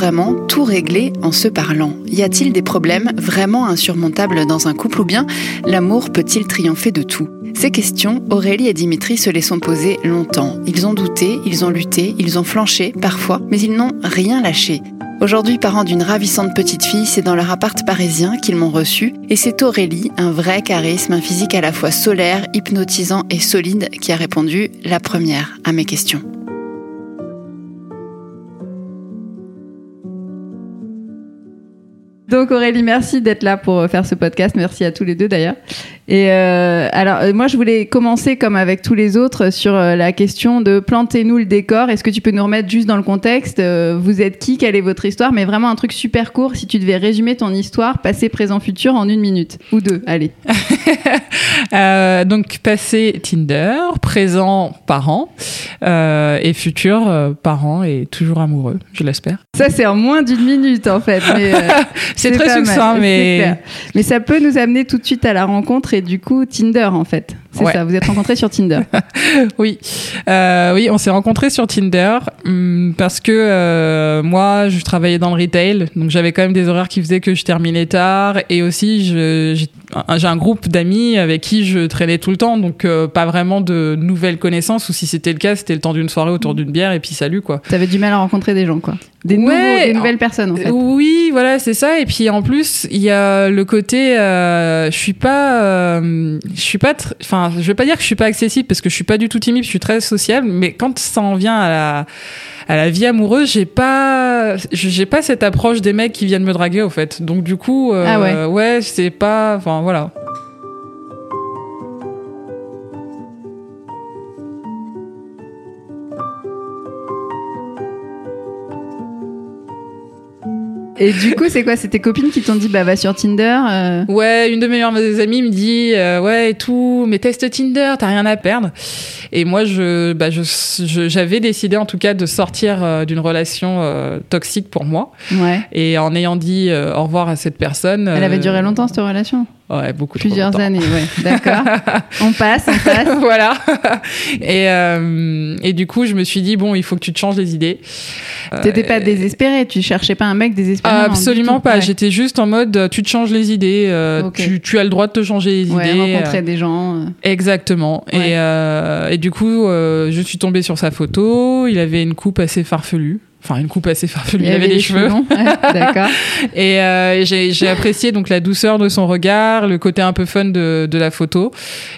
vraiment tout régler en se parlant? Y a-t-il des problèmes vraiment insurmontables dans un couple ou bien l'amour peut-il triompher de tout? Ces questions, Aurélie et Dimitri se les sont posées longtemps. Ils ont douté, ils ont lutté, ils ont flanché parfois, mais ils n'ont rien lâché. Aujourd'hui, parents d'une ravissante petite fille, c'est dans leur appart parisien qu'ils m'ont reçu. Et c'est Aurélie, un vrai charisme, un physique à la fois solaire, hypnotisant et solide, qui a répondu la première à mes questions. Donc Aurélie, merci d'être là pour faire ce podcast. Merci à tous les deux d'ailleurs. Et euh, alors, euh, moi, je voulais commencer comme avec tous les autres sur euh, la question de plantez-nous le décor. Est-ce que tu peux nous remettre juste dans le contexte Vous êtes qui Quelle est votre histoire? Mais vraiment un truc super court. Si tu devais résumer ton histoire, passé, présent, futur, en une minute ou deux. Allez. donc passé Tinder, présent parent et futur parent et toujours amoureux, je l'espère. Ça c'est en moins d'une minute en fait. c'est très succinct, mais mais ça peut nous amener tout de suite à la rencontre du coup Tinder en fait. C'est ça, vous êtes rencontrés sur Tinder. oui, euh, oui, on s'est rencontrés sur Tinder hum, parce que euh, moi, je travaillais dans le retail, donc j'avais quand même des horaires qui faisaient que je terminais tard, et aussi j'ai un groupe d'amis avec qui je traînais tout le temps, donc euh, pas vraiment de nouvelles connaissances, ou si c'était le cas, c'était le temps d'une soirée autour d'une bière et puis salut quoi. T'avais du mal à rencontrer des gens quoi. Des, des nouvelles personnes en fait. Oui, voilà, c'est ça. Et puis en plus, il y a le côté, je suis pas, je suis pas, enfin je vais pas dire que je suis pas accessible parce que je suis pas du tout timide, je suis très sociable, mais quand ça en vient à la, à la vie amoureuse, j'ai pas, j'ai pas cette approche des mecs qui viennent me draguer au fait. Donc du coup, euh, ah ouais, ouais c'est pas, enfin voilà. Et du coup, c'est quoi C'est tes copines qui t'ont dit bah va sur Tinder euh Ouais, une de mes meilleures amies me dit euh, ouais et tout, mais teste Tinder, t'as rien à perdre. Et moi, je, bah, je, j'avais décidé en tout cas de sortir euh, d'une relation toxique pour moi. Ouais. Et en ayant dit au revoir à cette personne. Elle avait duré longtemps cette relation? Ouais, beaucoup Plusieurs années, ouais. D'accord. on passe, on passe. voilà. Et, euh, et du coup, je me suis dit, bon, il faut que tu te changes les idées. T'étais pas désespéré, tu cherchais pas un mec désespéré Absolument pas. J'étais juste en mode, tu te changes les idées, euh, tu, tu, as le droit de te changer les ouais, idées. rencontrer des gens. Euh. Exactement. Et, et du coup, je suis tombée sur sa photo. Il avait une coupe assez farfelue. Enfin, une coupe assez farfelue. Il, avait des cheveux. D'accord. et euh, j'ai apprécié donc la douceur de son regard, le côté un peu fun de, de la photo.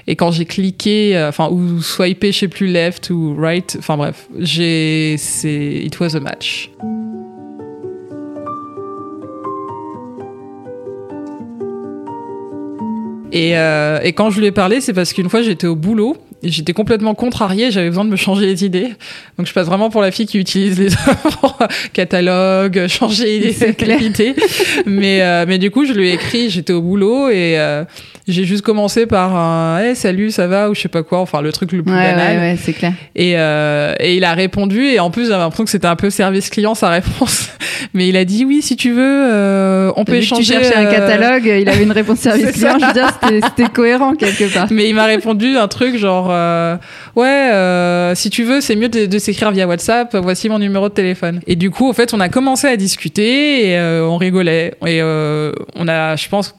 Et quand j'ai cliqué, euh, enfin, ou swipé, je sais plus, left ou right, enfin bref, j'ai, c'est, it was a match. Et, euh, et, quand je lui ai parlé, c'est parce qu'une fois j'étais au boulot j'étais complètement contrariée, j'avais besoin de me changer les idées. Donc je passe vraiment pour la fille qui utilise les œuvres, catalogue, changer les idées. mais, euh, mais du coup, je lui ai écrit, j'étais au boulot et euh, j'ai juste commencé par un hey, salut, ça va? ou je sais pas quoi, enfin le truc le plus banal. Ouais, ouais, c'est clair. Et, euh, et il a répondu et en plus j'avais l'impression que c'était un peu service client sa réponse. Mais il a dit oui, si tu veux, euh, on peut échanger. Tu cherchais un catalogue, il avait une réponse service client. Je veux dire, c'était cohérent quelque part. Mais il m'a répondu un truc genre euh, ouais, euh, si tu veux, c'est mieux de, de s'écrire via WhatsApp. Voici mon numéro de téléphone. Et du coup, en fait, on a commencé à discuter et euh, on rigolait et on a, je pense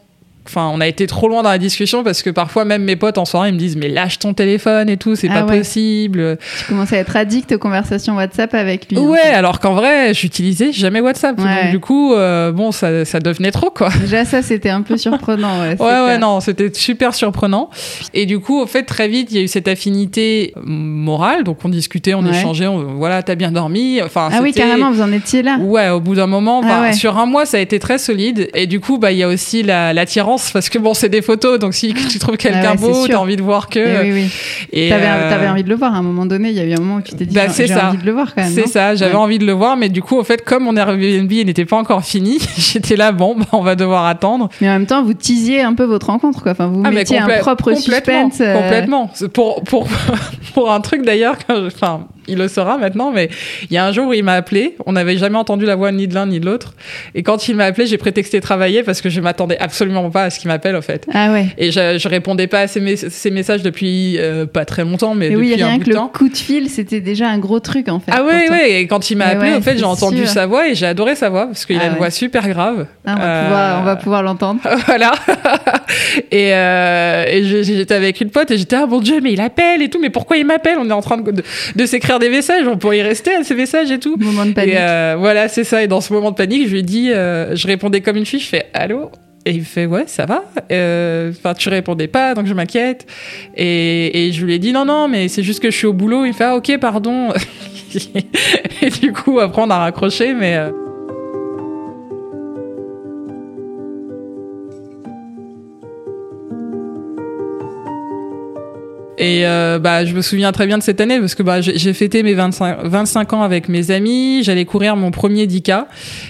enfin on a été trop loin dans la discussion parce que parfois même mes potes en soirée ils me disent mais lâche ton téléphone et tout c'est ah pas possible. Tu commençais à être addict aux conversations WhatsApp avec lui ouais alors qu'en vrai j'utilisais jamais WhatsApp. Donc du coup euh, bon ça, ça, devenait trop quoi. Déjà ça c'était un peu surprenant ouais ouais, ouais, non c'était super surprenant. Et du coup au fait très vite il y a eu cette affinité morale. Donc on discutait on échangeait on, voilà t'as bien dormi. Enfin ah oui carrément vous en étiez là. Ouais au bout d'un moment ah sur un mois ça a été très solide. Et du coup bah il y a aussi l'attirance parce que bon, c'est des photos, donc si tu trouves quelqu'un ah beau, t'as envie de voir que. Eh oui, oui. Et t'avais, euh, envie de le voir à un moment donné. Il y a eu un moment où tu t'es dit, bah, j'ai envie de le voir quand même. C'est ça, j'avais envie de le voir, mais du coup, au fait, comme mon Airbnb n'était pas encore fini, j'étais là, bon, bah, on va devoir attendre. Mais en même temps, vous teasiez un peu votre rencontre, quoi. Enfin, vous ah, mettiez un propre suspense. Euh. Complètement. Pour, pour, pour un truc d'ailleurs, enfin il le saura maintenant, mais il y a un jour où il m'a appelé. On n'avait jamais entendu la voix ni de l'un ni de l'autre. Et quand il m'a appelé, j'ai prétexté travailler parce que je m'attendais absolument pas à ce qu'il m'appelle, en fait. Ah ouais. Et je, je répondais pas à ses, mes- ses messages depuis euh, pas très longtemps, mais Et oui, depuis un rien bout que de le coup de fil, c'était déjà un gros truc en fait. Ah ouais. Et quand il m'a Mais appelé, ouais, en fait, j'ai entendu sa voix et j'ai adoré sa voix parce qu'il Ah a une ouais. voix super grave. Ah, on, va Euh, pouvoir, on va pouvoir l'entendre. voilà. et euh, et j'étais avec une pote et j'étais ah mon dieu mais il appelle et tout mais pourquoi il m'appelle? On est en train de, de, de s'écrire des messages, on pourrait y rester à ces messages et tout. Moment de Et panique. euh, voilà c'est ça. Et dans ce moment de panique, je lui ai dit, euh, je répondais comme une fille, je fais allô? Et il fait ouais ça va. Euh, Enfin tu répondais pas donc je m'inquiète. Et, et je lui ai dit non non mais c'est juste que je suis au boulot. Il fait ah ok pardon. et du coup après on a raccroché mais. Et euh, bah, je me souviens très bien de cette année parce que bah, j'ai fêté mes 25, 25 ans avec mes amis. J'allais courir mon premier 10K.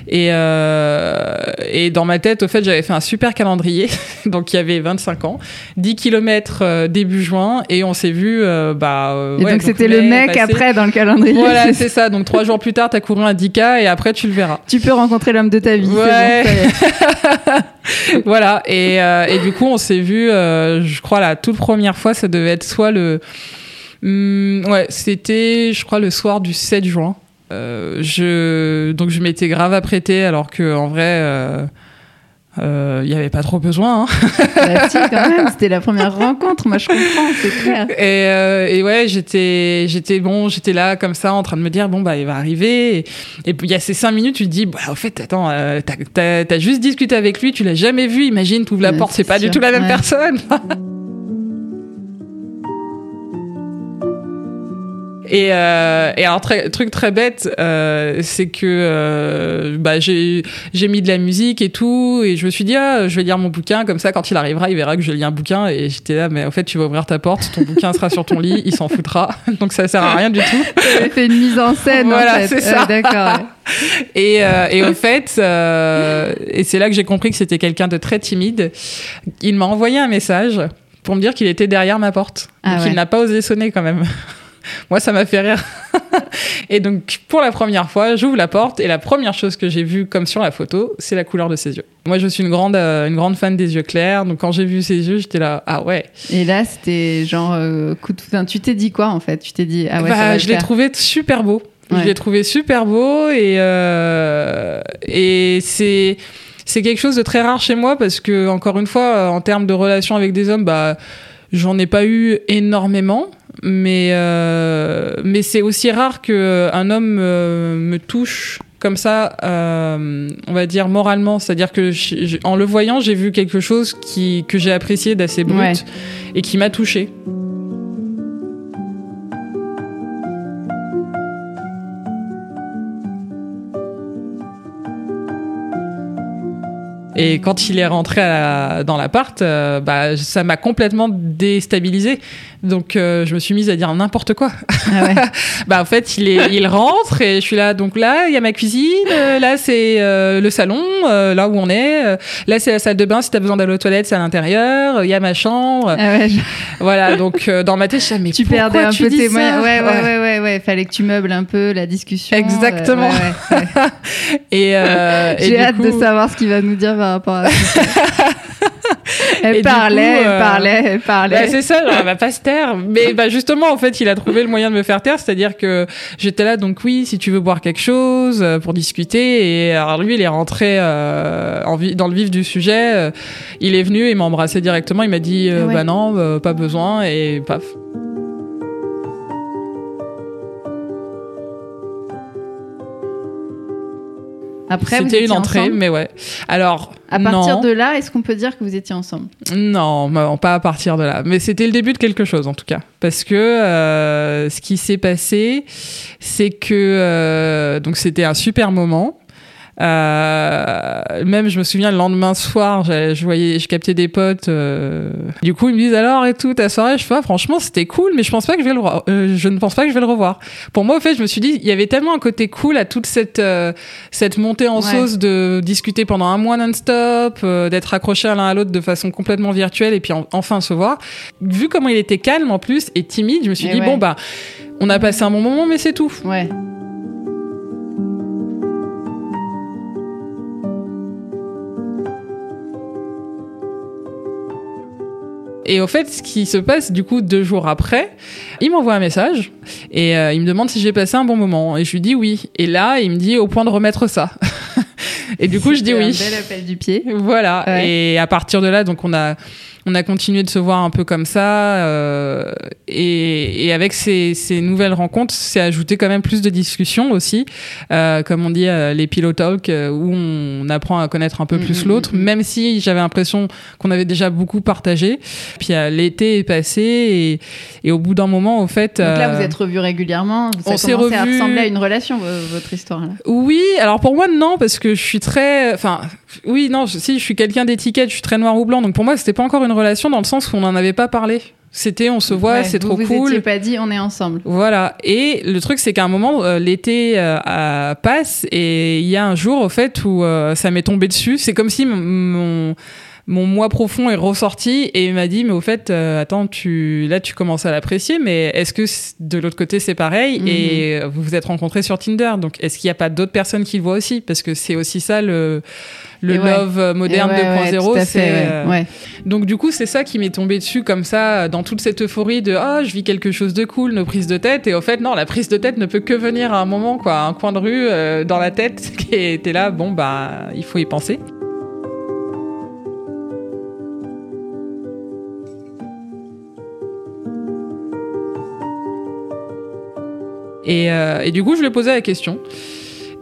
Et, euh, et dans ma tête, au fait, j'avais fait un super calendrier. Donc, il y avait 25 ans, 10 km début juin. Et on s'est vu. euh, bah, euh, Et ouais, donc c'était le mec passé. après dans le calendrier. Voilà, c'est ça. Donc, trois jours plus tard, t'as couru un 10K et après, tu le verras. tu peux rencontrer l'homme de ta vie. Ouais. bon, voilà. Et, euh, et du coup, on s'est vu, euh, je crois, la toute première fois, ça devait être soit le. Hum, ouais, c'était, je crois, le soir du 7 juin. Euh, je, donc, je m'étais grave apprêtée, alors que en vrai. euh, euh, il n'y avait pas trop besoin. hein. Bah, si, quand même, c'était la première rencontre. Moi, je comprends, c'est clair. Et, euh, et ouais, j'étais, j'étais bon, j'étais là comme ça en train de me dire bon bah il va arriver. Et, et puis il y a ces cinq minutes, tu te dis bah au fait attends, euh, t'as, juste discuté avec lui, tu l'as jamais vu. Imagine, tu ouvres la porte, c'est pas du tout la même Ouais. personne. Et, euh, et alors, très, truc très bête, euh, c'est que euh, bah, j'ai, mis de la musique et tout, et je me suis dit, ah, je vais lire mon bouquin, comme ça, quand il arrivera, il verra que je lis un bouquin, et j'étais là, mais en fait, tu vas ouvrir ta porte, ton bouquin sera sur ton lit, il s'en foutra, donc ça sert à rien du tout. J'avais fait une mise en scène. Voilà, en fait. c'est ça. D'accord. ouais. Et, euh, et au fait, euh, et c'est là que j'ai compris que c'était quelqu'un de très timide, il m'a envoyé un message pour me dire qu'il était derrière ma porte, Ah donc ouais. il n'a pas osé sonner quand même. Moi, ça m'a fait rire. et donc, pour la première fois, j'ouvre la porte et la première chose que j'ai vue, comme sur la photo, c'est la couleur de ses yeux. Moi, je suis une grande, euh, une grande fan des yeux clairs. Donc, quand j'ai vu ses yeux, j'étais là, ah ouais. Et là, c'était genre euh, coup de. Enfin, tu t'es dit quoi en fait? Tu t'es dit ah ouais. Bah, ça va le je l'ai trouvé super beau. Ouais. Je l'ai trouvé super beau et euh, et c'est c'est quelque chose de très rare chez moi parce que encore une fois en termes de relations avec des hommes bah j'en ai pas eu énormément mais euh, mais c'est aussi rare que un homme euh, me touche comme ça, euh, on va dire moralement, c'est-à-dire que je- je- en le voyant, j'ai vu quelque chose qui que j'ai apprécié d'assez brut Ouais. et qui m'a touché. Et quand il est rentré à dans l'appart, euh, bah, ça m'a complètement déstabilisé. Donc, euh, je me suis mise à dire n'importe quoi. Ah ouais. Bah, en fait, il, est, il rentre et je suis là. Donc là, il y a ma cuisine. euh, là, c'est euh, le salon, euh, là où on est. euh, là, c'est la salle de bain. Si t'as besoin d'aller aux toilettes, c'est à l'intérieur. Il y a ma chambre. Ah ouais, je- Voilà. Donc, euh, dans ma tête, je mais tu perdais un tu peu tes moyens. Ouais, ouais, ouais, ouais, ouais. Fallait que tu meubles un peu la discussion. Exactement. Et, euh, et J'ai hâte de savoir ce qu'il va nous dire par rapport à ça. Elle Et parlait, coup, elle euh, parlait, elle parlait. Bah, c'est ça, genre, elle va pas se taire. Mais bah, justement, en fait, il a trouvé le moyen de me faire taire, c'est-à-dire que j'étais là, donc oui, si tu veux boire quelque chose euh, pour discuter. Et alors lui, il est rentré euh, en dans le vif du sujet. euh, il est venu, il m'a embrassé directement. Il m'a dit, euh, Ah ouais. bah non, euh, pas besoin. Et paf. Après, C'était une entrée, mais ouais. Alors, À partir non, de là, est-ce qu'on peut dire que vous étiez ensemble? Non, non, pas à partir de là. Mais c'était le début de quelque chose en tout cas, parce que euh, ce qui s'est passé, c'est que euh, donc c'était un super moment. Euh, même je me souviens le lendemain soir, je, voyais, je captais des potes. euh, du coup, ils me disent alors et tout ta soirée? Je fais ah, franchement c'était cool, mais je pense pas que je vais le, euh, je ne pense pas que je vais le revoir. Pour moi, au fait, je me suis dit il y avait tellement un côté cool à toute cette euh, cette montée en Ouais. sauce de discuter pendant un mois non-stop, euh, d'être accrochés à l'un à l'autre de façon complètement virtuelle et puis en- enfin se voir. Vu comment il était calme en plus et timide, je me suis Et dit ouais. bon bah On a passé un bon moment, mais c'est tout. Ouais. Et au fait, ce qui se passe du coup deux jours après, il m'envoie un message et euh, il me demande si j'ai passé un bon moment et je lui dis oui. Et là, il me dit au point de remettre ça. et du coup, je dis oui. Un bel appel du pied. Voilà. Ouais. Et à partir de là, donc on a on a continué de se voir un peu comme ça euh, et, et avec ces, ces nouvelles rencontres, c'est ajouté quand même plus de discussions aussi, euh, comme on dit euh, les pillow talk euh, où on apprend à connaître un peu Mhm, plus l'autre, mhm. même si j'avais l'impression qu'on avait déjà beaucoup partagé. Puis euh, l'été est passé et, et au bout d'un moment, au fait, Donc là, vous êtes revus régulièrement. Ça on s'est revus- ressembler à une relation, vo- votre histoire là. Oui, alors pour moi non parce que je suis très, enfin, oui non, je- si je suis quelqu'un d'étiquette, je suis très noir ou blanc, donc pour moi c'était pas encore une relation dans le sens où on n'en avait pas parlé. C'était on se voit, Ouais, c'est vous trop vous cool. étiez pas dit, on est ensemble. Voilà. Et le truc, c'est qu'à un moment, euh, l'été euh, passe et il y a un jour, au fait, où euh, ça m'est tombé dessus. C'est comme si mon mon moi profond est ressorti et il m'a dit mais au fait euh, attends tu là tu commences à l'apprécier mais est-ce que de l'autre côté c'est pareil Mhm. et vous vous êtes rencontrés sur Tinder donc est-ce qu'il n'y a pas d'autres personnes qui le voient aussi? Parce que c'est aussi ça le le Et ouais. love euh, moderne ouais, ouais, 2.0 tout à c'est ouais. euh, Ouais. donc du coup, c'est ça qui m'est tombé dessus comme ça, dans toute cette euphorie de ah, je vis quelque chose de cool, nos prises de tête. Et au fait, non, la prise de tête ne peut que venir à un moment, quoi, un coin de rue euh, dans la tête qui était là. Bon bah, il faut y penser. Et, euh, et du coup, je lui ai posé la question.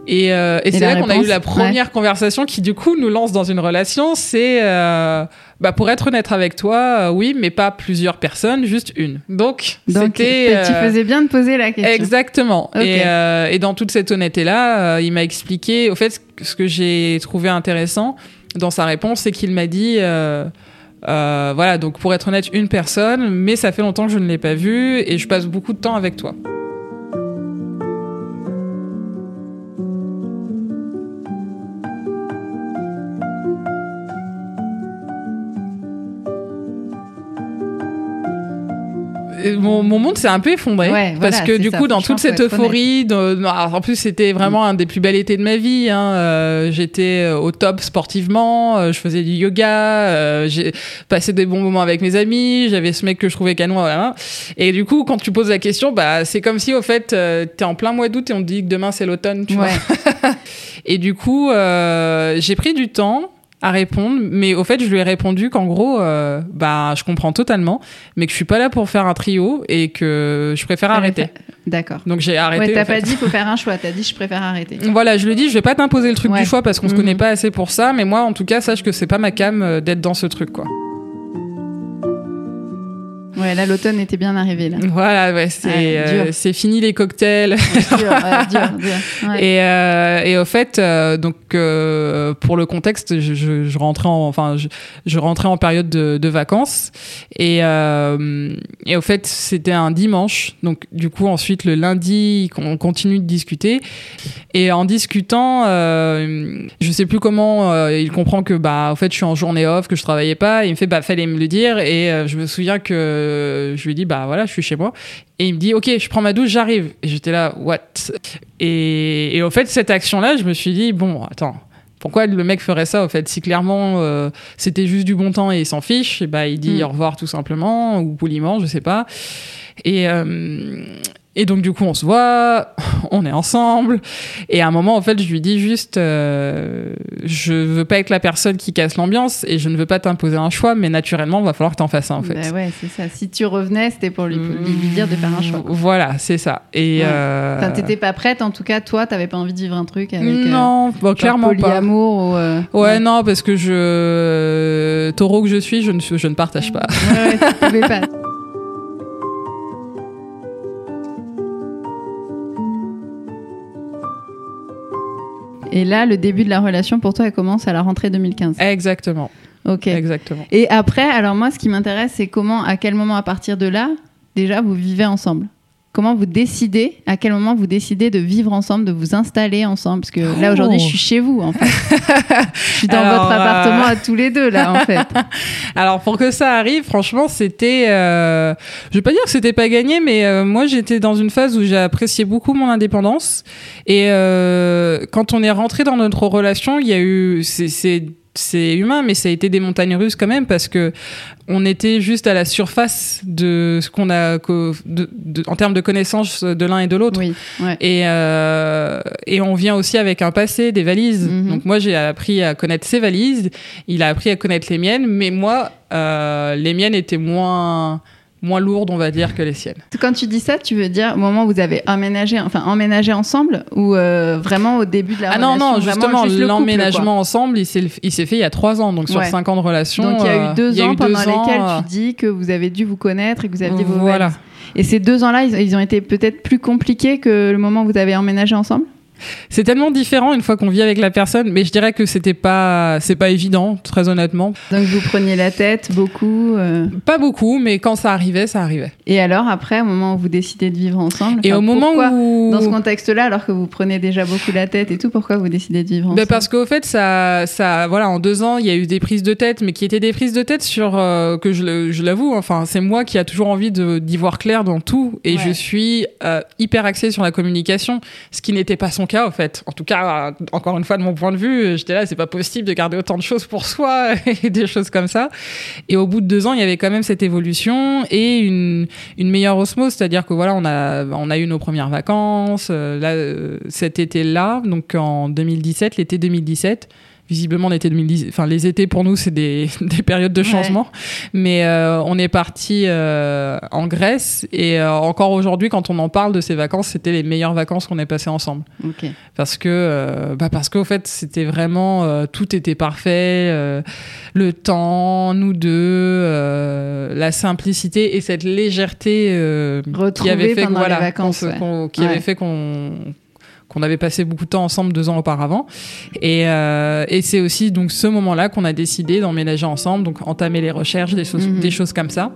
Et, euh, et c'est là qu'on a eu la première conversation qui, du coup, nous lance dans une relation. C'est, euh, bah, pour être honnête avec toi, oui, mais pas plusieurs personnes, juste une. Donc, Donc, c'était. tu faisais bien de poser la question. Exactement. Ok. Et, euh, et dans toute cette honnêteté-là, il m'a expliqué, au fait, ce que- ce que j'ai trouvé intéressant dans sa réponse, c'est qu'il m'a dit, euh, euh, voilà, donc pour être honnête, une personne, mais ça fait longtemps que je ne l'ai pas vue et je passe beaucoup de temps avec toi. Mon, mon monde s'est un peu effondré Ouais, parce voilà, que du ça, coup dans toute cette euphorie de- en plus c'était vraiment un des plus bels étés de ma vie hein. Euh, j'étais euh, au top sportivement euh, je faisais du yoga euh, j'ai passé des bons moments avec mes amis j'avais ce mec que je trouvais canon voilà. et du coup quand tu poses la question bah c'est comme si au fait euh, t'es en plein mois d'août et on te dit que demain c'est l'automne tu vois Ouais. et du coup, euh, j'ai pris du temps à répondre, mais au fait, je lui ai répondu qu'en gros, euh, bah, je comprends totalement, mais que je suis pas là pour faire un trio et que je préfère arrêter. D'accord. Donc j'ai arrêté. Ouais, t'as fait. pas dit faut faire un choix, t'as dit je préfère arrêter. Voilà, je lui ai dit, je vais pas t'imposer le truc Ouais. du choix parce qu'on se Mhm. connaît pas assez pour ça, mais moi, en tout cas, sache que c'est pas ma cam euh, d'être dans ce truc, quoi. Ouais, là l'automne était bien arrivé là. Voilà, ouais, c'est Ouais, euh, c'est fini les cocktails. dur, ouais, dur, dur. Ouais. Et, euh, et au fait, euh, donc euh, pour le contexte, je, je, je rentrais en, enfin, je, je rentrais en période de, de vacances et et au fait, c'était un dimanche. Donc du coup, ensuite le lundi, on continue de discuter et en discutant, je sais plus comment, il comprend que bah, en fait, je suis en journée off, que je travaillais pas. Et il me fait, bah, fallait me le dire. Et je me souviens que je lui dis, bah voilà, je suis chez moi. Et il me dit, ok, je prends ma douche, j'arrive. Et j'étais là, what? Et, et au fait, cette action-là, je me suis dit, bon, attends. Pourquoi le mec ferait ça au fait? Si clairement euh, c'était juste du bon temps et il s'en fiche, et bah il dit Mm. au revoir tout simplement ou poliment, je sais pas. Et euh, et donc du coup on se voit, on est ensemble et à un moment en fait je lui dis juste euh, je veux pas être la personne qui casse l'ambiance et je ne veux pas t'imposer un choix mais naturellement il va falloir que t'en fasses un en fait. Bah ouais, c'est ça. Si tu revenais, c'était pour lui, lui, lui dire de faire un choix. quoi. Voilà, c'est ça. Et Ouais. euh, Enfin, t'étais pas prête, en tout cas, toi, t'avais pas envie de vivre un truc avec. euh, non, bon, genre clairement pas. polyamour ou. euh, Ouais, non, parce que je taureau que je suis, je ne, je ne partage pas. Ouais, ouais, tu pouvais pas. Et là, le début de la relation pour toi, elle commence à la rentrée 2015. Exactement, Ok. exactement. Et après, alors moi, ce qui m'intéresse, c'est comment, à quel moment, à partir de là, déjà, vous vivez ensemble? Comment vous décidez, à quel moment vous décidez de vivre ensemble, de vous installer ensemble? Parce que là, Oh. aujourd'hui, je suis chez vous, en fait. je suis dans Alors, votre euh, appartement à tous les deux, là, en fait. Alors pour que ça arrive, franchement, c'était, euh, je vais pas dire que c'était pas gagné, mais euh, moi j'étais dans une phase où j'ai apprécié beaucoup mon indépendance. Et euh, quand on est rentré dans notre relation, il y a eu, c'est, c'est humain, mais ça a été des montagnes russes quand même parce que on était juste à la surface de ce qu'on a co- de- de- en termes de connaissances de l'un et de l'autre. Oui, ouais. Et, euh, et on vient aussi avec un passé, des valises. Mhm. Donc moi, j'ai appris à connaître ses valises. Il a appris à connaître les miennes. Mais moi, euh, les miennes étaient moins, moins lourdes, on va dire, que les siennes. Quand tu dis ça, tu veux dire au moment où vous avez emménagé, enfin emménagé ensemble ou euh, vraiment au début de la ah non, relation non, vraiment justement, juste le couple, l'emménagement ensemble, il s'est, fait il y a trois ans. Donc sur Ouais. cinq ans de relation. Donc il y a euh, eu deux y a ans eu pendant deux lesquels euh, tu dis que vous avez dû vous connaître et que vous aviez vos Voilà. Et ces deux ans-là, ils, ils ont été peut-être plus compliqués que le moment où vous avez emménagé ensemble? C'est tellement différent une fois qu'on vit avec la personne, mais je dirais que c'était pas, c'est pas évident, très honnêtement. Donc vous preniez la tête beaucoup. euh. Pas beaucoup, mais quand ça arrivait, ça arrivait. Et alors après, au moment où vous décidez de vivre ensemble, Et au moment où dans ce contexte-là, alors que vous prenez déjà beaucoup la tête et tout, pourquoi vous décidez de vivre ensemble? Ben parce qu'au fait, ça, ça, voilà, en deux ans, il y a eu des prises de tête, mais qui étaient des prises de tête sur euh, que je, je l'avoue. Enfin, c'est moi qui a toujours envie d'y voir clair dans tout, et Ouais. je suis euh, hyper axée sur la communication, ce qui n'était pas son cas, En tout cas, encore une fois, de mon point de vue, j'étais là, c'est pas possible de garder autant de choses pour soi et des choses comme ça. Et au bout de deux ans, il y avait quand même cette évolution et une, meilleure osmose, c'est-à-dire que voilà, on a, eu nos premières vacances, euh, euh, cet été-là, donc en 2017, l'été 2017. Visiblement, l'été 2010, enfin les étés pour nous, c'est des, des périodes de Ouais. changement. Mais euh, on est parti euh, en Grèce et euh, encore aujourd'hui, quand on en parle de ces vacances, c'était les meilleures vacances qu'on ait passées ensemble parce que bah parce qu'au fait c'était vraiment tout était parfait le temps nous deux la simplicité et cette légèreté qui avait fait que, voilà qui Ouais. avait fait qu'on qu'on avait passé beaucoup de temps ensemble deux ans auparavant et, euh, et c'est aussi donc ce moment-là qu'on a décidé d'emménager ensemble donc entamer les recherches des choses Mhm. des choses comme ça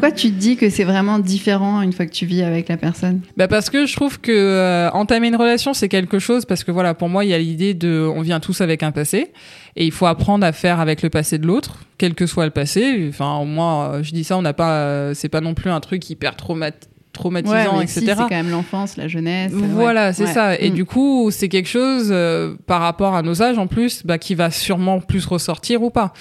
Pourquoi tu te dis que c'est vraiment différent une fois que tu vis avec la personne? Bah parce que je trouve que euh, entamer une relation c'est quelque chose parce que voilà pour moi il y a l'idée de on vient tous avec un passé et il faut apprendre à faire avec le passé de l'autre quel que soit le passé enfin au moins euh, je dis ça on n'a pas euh, c'est pas non plus un truc hyper traumat traumatisant mais etc si, c'est quand même l'enfance, la jeunesse. ouais. voilà, c'est Ouais. ça. Et Mm. du coup, c'est quelque chose euh, par rapport à nos âges en plus, bah, qui va sûrement plus ressortir ou pas.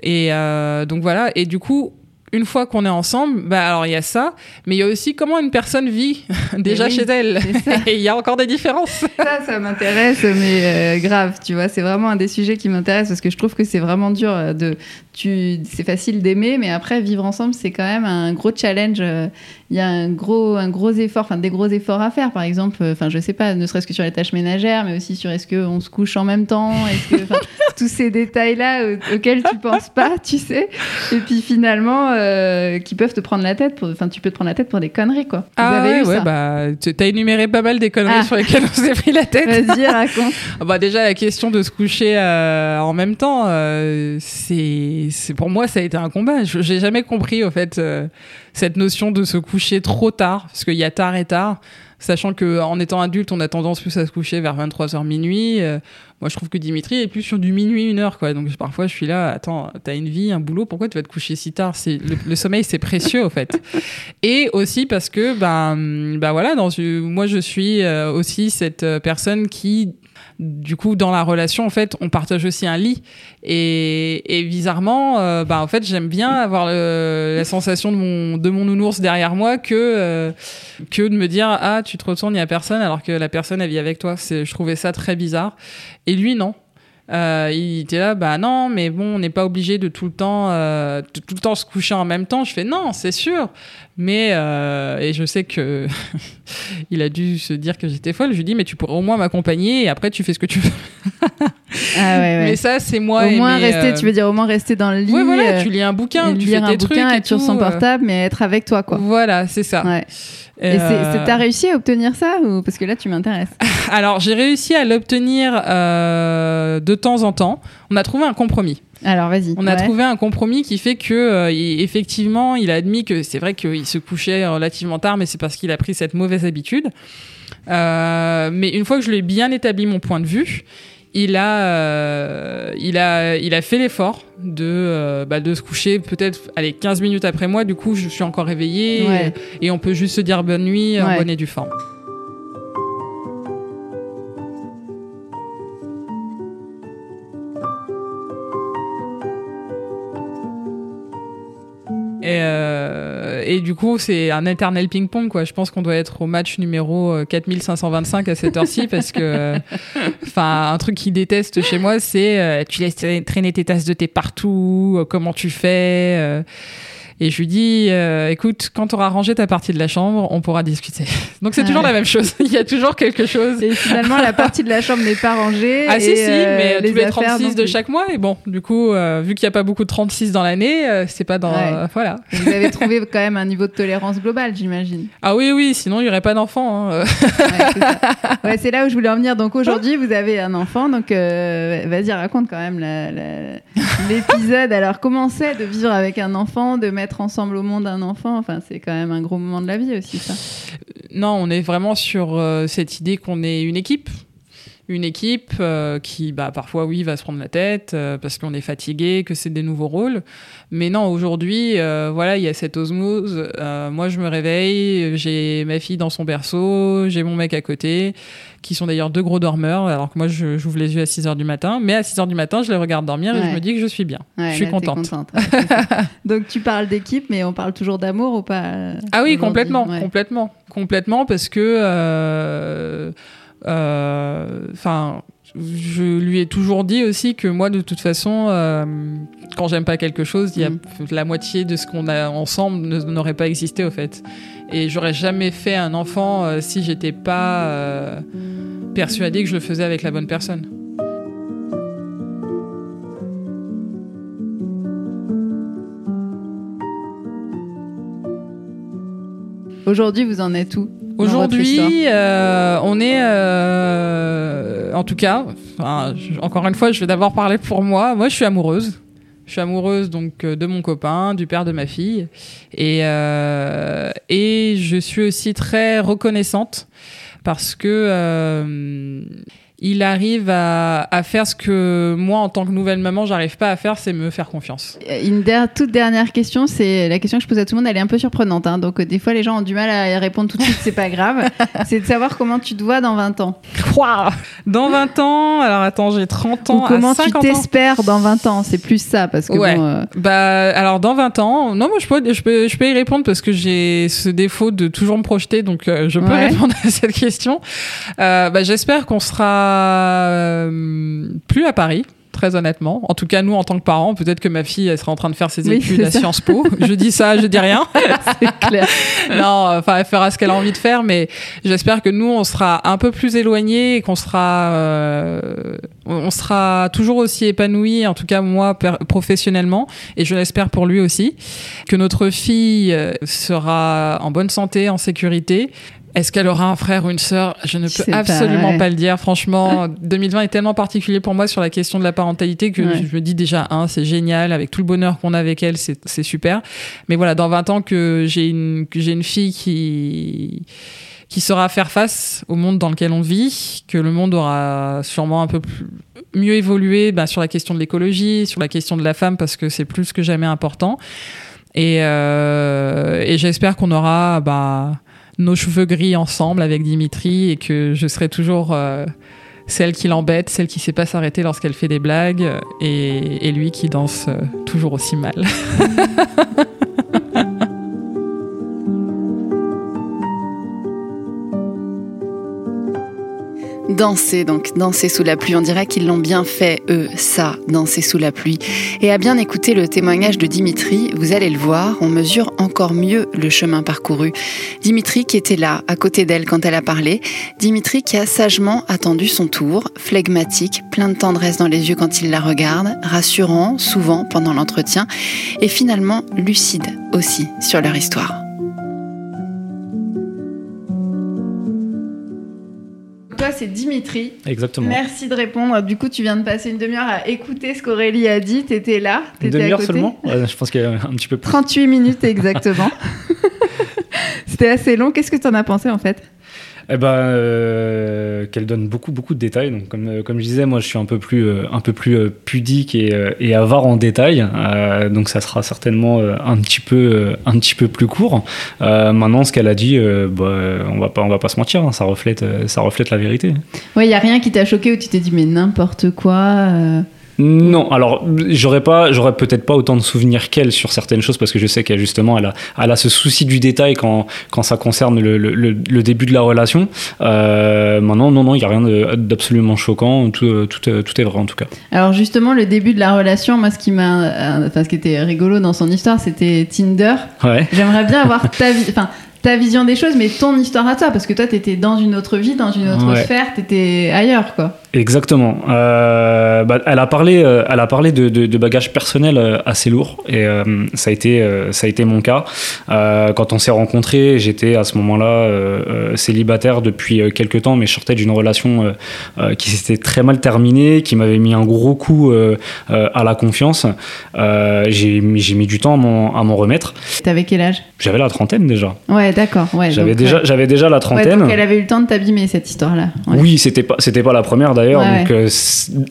Et euh, donc voilà. Et du coup, une fois qu'on est ensemble, bah alors il y a ça, mais il y a aussi comment une personne vit déjà oui, chez elle. Et il y a encore des différences. Ça, ça m'intéresse, mais euh, grave, tu vois, c'est vraiment un des sujets qui m'intéresse parce que je trouve que c'est vraiment dur euh, de. Tu, c'est facile d'aimer, mais après vivre ensemble, c'est quand même un gros challenge. euh, Il y a un gros, un gros effort, enfin des gros efforts à faire, par exemple. Enfin, je sais pas, ne serait-ce que sur les tâches ménagères, mais aussi sur est-ce qu'on se couche en même temps, est-ce que tous ces détails-là au- auxquels tu penses pas, tu sais, et puis finalement euh, qui peuvent te prendre la tête. Enfin, tu peux te prendre la tête pour des conneries, quoi. Vous Ah avez ouais, eu ouais, ça bah tu as énuméré pas mal des conneries Ah. sur lesquelles on s'est pris la tête. Vas-y, raconte. Ah Bah déjà la question de se coucher euh, en même temps, euh, c'est c'est pour moi ça a été un combat. J'ai jamais compris au fait cette notion de se coucher trop tard parce qu'il y a tard et tard. Sachant que en étant adulte, on a tendance plus à se coucher vers 23h minuit. Euh, moi, je trouve que Dimitri est plus sur du minuit une heure quoi. Donc parfois, je suis là, attends, t'as une vie, un boulot, pourquoi tu vas te coucher si tard? Le, sommeil, c'est précieux au fait. Et aussi parce que ben ben voilà, moi je suis euh, aussi cette euh, personne qui du coup dans la relation en fait on partage aussi un lit. Et, et bizarrement euh, bah en fait j'aime bien avoir le- la sensation de mon de mon nounours derrière moi que euh, que de me dire ah tu te retournes il y a personne alors que la personne elle vit avec toi. Je trouvais ça très bizarre. Et lui non euh, il était là, bah non, mais bon, on n'est pas obligé de tout le temps, euh, de tout le temps se coucher en même temps. Je fais non, c'est sûr, mais euh, et je sais que il a dû se dire que j'étais folle. Je lui dis, mais tu pourrais au moins m'accompagner et après tu fais ce que tu veux. Ah ouais, ouais. Mais ça, c'est moi. au et moins mes, rester, tu veux dire au moins rester dans le lit, Ouais, voilà, tu lis un bouquin, tu lire fais un tes bouquin, trucs et être sur son portable, mais être avec toi, quoi. Voilà, c'est ça. Ouais. Et euh... t'as réussi à obtenir ça ou parce que là tu m'intéresses Alors j'ai réussi à l'obtenir euh, de temps en temps. On a trouvé un compromis. Alors vas-y. On a trouvé un compromis qui fait que euh, il, effectivement il a admis que c'est vrai qu'il se couchait relativement tard, mais c'est parce qu'il a pris cette mauvaise habitude. Mais une fois que je lui ai bien établi mon point de vue, il a, euh, il a, il a fait l'effort de, euh, bah, de se coucher peut-être allez, 15 minutes après moi. Du coup, je suis encore réveillée et, on peut juste se dire bonne nuit en bonne et due forme. Et, euh, et du coup, c'est un éternel ping-pong, quoi. Je pense qu'on doit être au match numéro 4525 euh, à cette heure-ci parce que, enfin, un truc qu'il déteste chez moi, c'est euh, tu laisses traîner tes tasses de thé partout, comment tu fais. Et je lui dis, euh, écoute, quand tu auras rangé ta partie de la chambre, on pourra discuter. Donc c'est toujours la même chose. Il y a toujours quelque chose. Et finalement, la partie de la chambre n'est pas rangée. Ah si, si, mais euh, tous les 36 de chaque mois. Et bon, du coup, euh, vu qu'il n'y a pas beaucoup de 36 dans l'année, euh, c'est pas dans... voilà. Vous avez trouvé quand même un niveau de tolérance global, j'imagine. Ah oui, oui, sinon il n'y aurait pas d'enfant. Hein. ouais, c'est là où je voulais en venir. Donc aujourd'hui, vous avez un enfant. Donc vas-y, raconte quand même l'épisode. Alors comment c'est de vivre avec un enfant, de mettre ensemble au monde un enfant, enfin, c'est quand même un gros moment de la vie aussi, ça. Non, on est vraiment sur euh, cette idée qu'on est une équipe une équipe euh, qui, bah, parfois, oui, va se prendre la tête euh, parce qu'on est fatigué, que c'est des nouveaux rôles. Mais non, aujourd'hui, euh, voilà, il y a cette osmose. moi, je me réveille, j'ai ma fille dans son berceau, j'ai mon mec à côté, qui sont d'ailleurs deux gros dormeurs, alors que moi, j'ouvre les yeux à 6 heures du matin. Mais à 6 heures du matin, je les regarde dormir et je me dis que je suis bien. je suis contente. Donc, tu parles d'équipe, mais on parle toujours d'amour ou pas Ah oui, complètement, complètement, complètement, parce que enfin, je lui ai toujours dit aussi que moi, de toute façon, euh, quand j'aime pas quelque chose, il y a mm. la moitié de ce qu'on a ensemble n'aurait pas existé au fait. Et j'aurais jamais fait un enfant euh, si j'étais pas persuadée que je le faisais avec la bonne personne. Aujourd'hui, vous en êtes où? Aujourd'hui, euh, on est, euh, en tout cas, encore une fois, je vais d'abord parler pour moi. Moi, je suis amoureuse. Je suis amoureuse donc euh, de mon copain, du père de ma fille, et euh, et je suis aussi très reconnaissante parce que euh, il arrive à, à, faire ce que moi, en tant que nouvelle maman, j'arrive pas à faire, c'est me faire confiance. Une toute dernière question, c'est la question que je pose à tout le monde, elle est un peu surprenante. Hein, donc, euh, des fois, les gens ont du mal à y répondre tout de suite, c'est pas grave. c'est de savoir comment tu te vois dans 20 ans. Quoi Dans 20 ans Alors, attends, j'ai 30 ans. Ou comment tu t'espères dans 20 ans C'est plus ça, parce que ouais. bon, euh, Bah, alors, dans 20 ans, non, moi, je peux, je peux, je peux y répondre parce que j'ai ce défaut de toujours me projeter, donc euh, je peux ouais. répondre à cette question. Euh, bah, J'espère qu'on sera euh, plus à Paris très honnêtement. En tout cas, nous, en tant que parents, peut-être que ma fille, elle sera en train de faire ses études à Sciences Po. je dis ça, je dis rien. c'est clair. non, enfin, elle fera ce qu'elle a envie de faire, mais j'espère que nous, on sera un peu plus éloignés et qu'on sera, euh, on sera toujours aussi épanouis, en tout cas moi, professionnellement, et je l'espère pour lui aussi, que notre fille euh, sera en bonne santé, en sécurité, est-ce qu'elle aura un frère ou une sœur? Je ne peux absolument pas, pas, le dire. Franchement, 2020 est tellement particulier pour moi sur la question de la parentalité que ouais. je me dis déjà, un, c'est génial, avec tout le bonheur qu'on a avec elle, c'est super. Mais voilà, dans 20 ans que j'ai une, que j'ai une fille qui qui saura faire face au monde dans lequel on vit, que le monde aura sûrement un peu plus, mieux évolué bah, sur la question de l'écologie, sur la question de la femme, parce que c'est plus que jamais important. Et, euh, et j'espère qu'on aura bah, nos cheveux gris ensemble avec Dimitri et que je serai toujours euh, celle qui l'embête, celle qui sait pas s'arrêter lorsqu'elle fait des blagues et, et lui qui danse euh, toujours aussi mal. Danser donc, danser sous la pluie. On dirait qu'ils l'ont bien fait, eux, ça, danser sous la pluie. Et à bien écouter le témoignage de Dimitri, vous allez le voir, on mesure encore mieux le chemin parcouru. Dimitri qui était là, à côté d'elle quand elle a parlé. Dimitri qui a sagement attendu son tour, flegmatique, plein de tendresse dans les yeux quand il la regarde, rassurant, souvent pendant l'entretien, et finalement lucide aussi sur leur histoire. C'est Dimitri. Exactement. Merci de répondre. Du coup, tu viens de passer une demi-heure à écouter ce qu'Aurélie a dit. T'étais là. Une demi-heure seulement Je pense qu'il y a un petit peu plus. 38 minutes exactement. C'était assez long. Qu'est-ce que tu en as pensé en fait? Eh ben, euh, qu'elle donne beaucoup beaucoup de détails. Donc, comme, euh, comme je disais, moi, je suis un peu plus euh, un peu plus pudique et, avare en détails. Euh, donc, ça sera certainement un petit peu un petit peu plus court. maintenant, ce qu'elle a dit, bah, on va pas on va pas se mentir, hein, ça reflète ça reflète la vérité. Ouais, il y a rien qui t'a choqué où tu t'es dit mais n'importe quoi. Non, alors j'aurais pas, j'aurais peut-être pas autant de souvenirs qu'elle sur certaines choses parce que je sais qu'elle justement, elle a, elle a ce souci du détail quand, quand ça concerne le, le, le début de la relation. Euh, maintenant, non, non, il y a rien d'absolument choquant. Tout, tout, tout, est vrai en tout cas. Alors justement, le début de la relation, moi, ce qui m'a, enfin, ce qui était rigolo dans son histoire, c'était Tinder. Ouais. J'aimerais bien avoir ta vie, enfin ta vision des choses, mais ton histoire à toi, parce que toi, t'étais dans une autre vie, dans une autre Ouais. sphère, t'étais ailleurs, quoi. Exactement. Euh, bah, elle a parlé, euh, elle a parlé de, de, de bagages personnels euh, assez lourds et ça a été, ça a été mon cas. Quand on s'est rencontrés, j'étais à ce moment-là célibataire depuis quelques temps, mais je sortais d'une relation qui s'était très mal terminée, qui m'avait mis un gros coup à la confiance. J'ai mis, du temps à m'en, remettre. T'avais quel âge? J'avais la trentaine déjà. Ouais, d'accord. Ouais, J'avais déjà, ouais. j'avais déjà la Ouais, trentaine. donc elle avait eu le temps de t'abîmer, cette histoire-là. Ouais. Oui, c'était pas c'était pas la première d'ailleurs. Ouais, donc euh,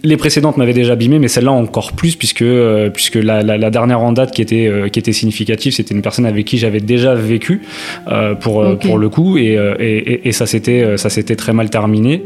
les précédentes m'avaient déjà abîmé, mais celle-là encore plus puisque euh, puisque la, la, la dernière en date qui était euh, qui était significative, c'était une personne avec qui j'avais déjà vécu euh, pour pour le coup et et, et- et ça s'était ça s'était très mal terminé.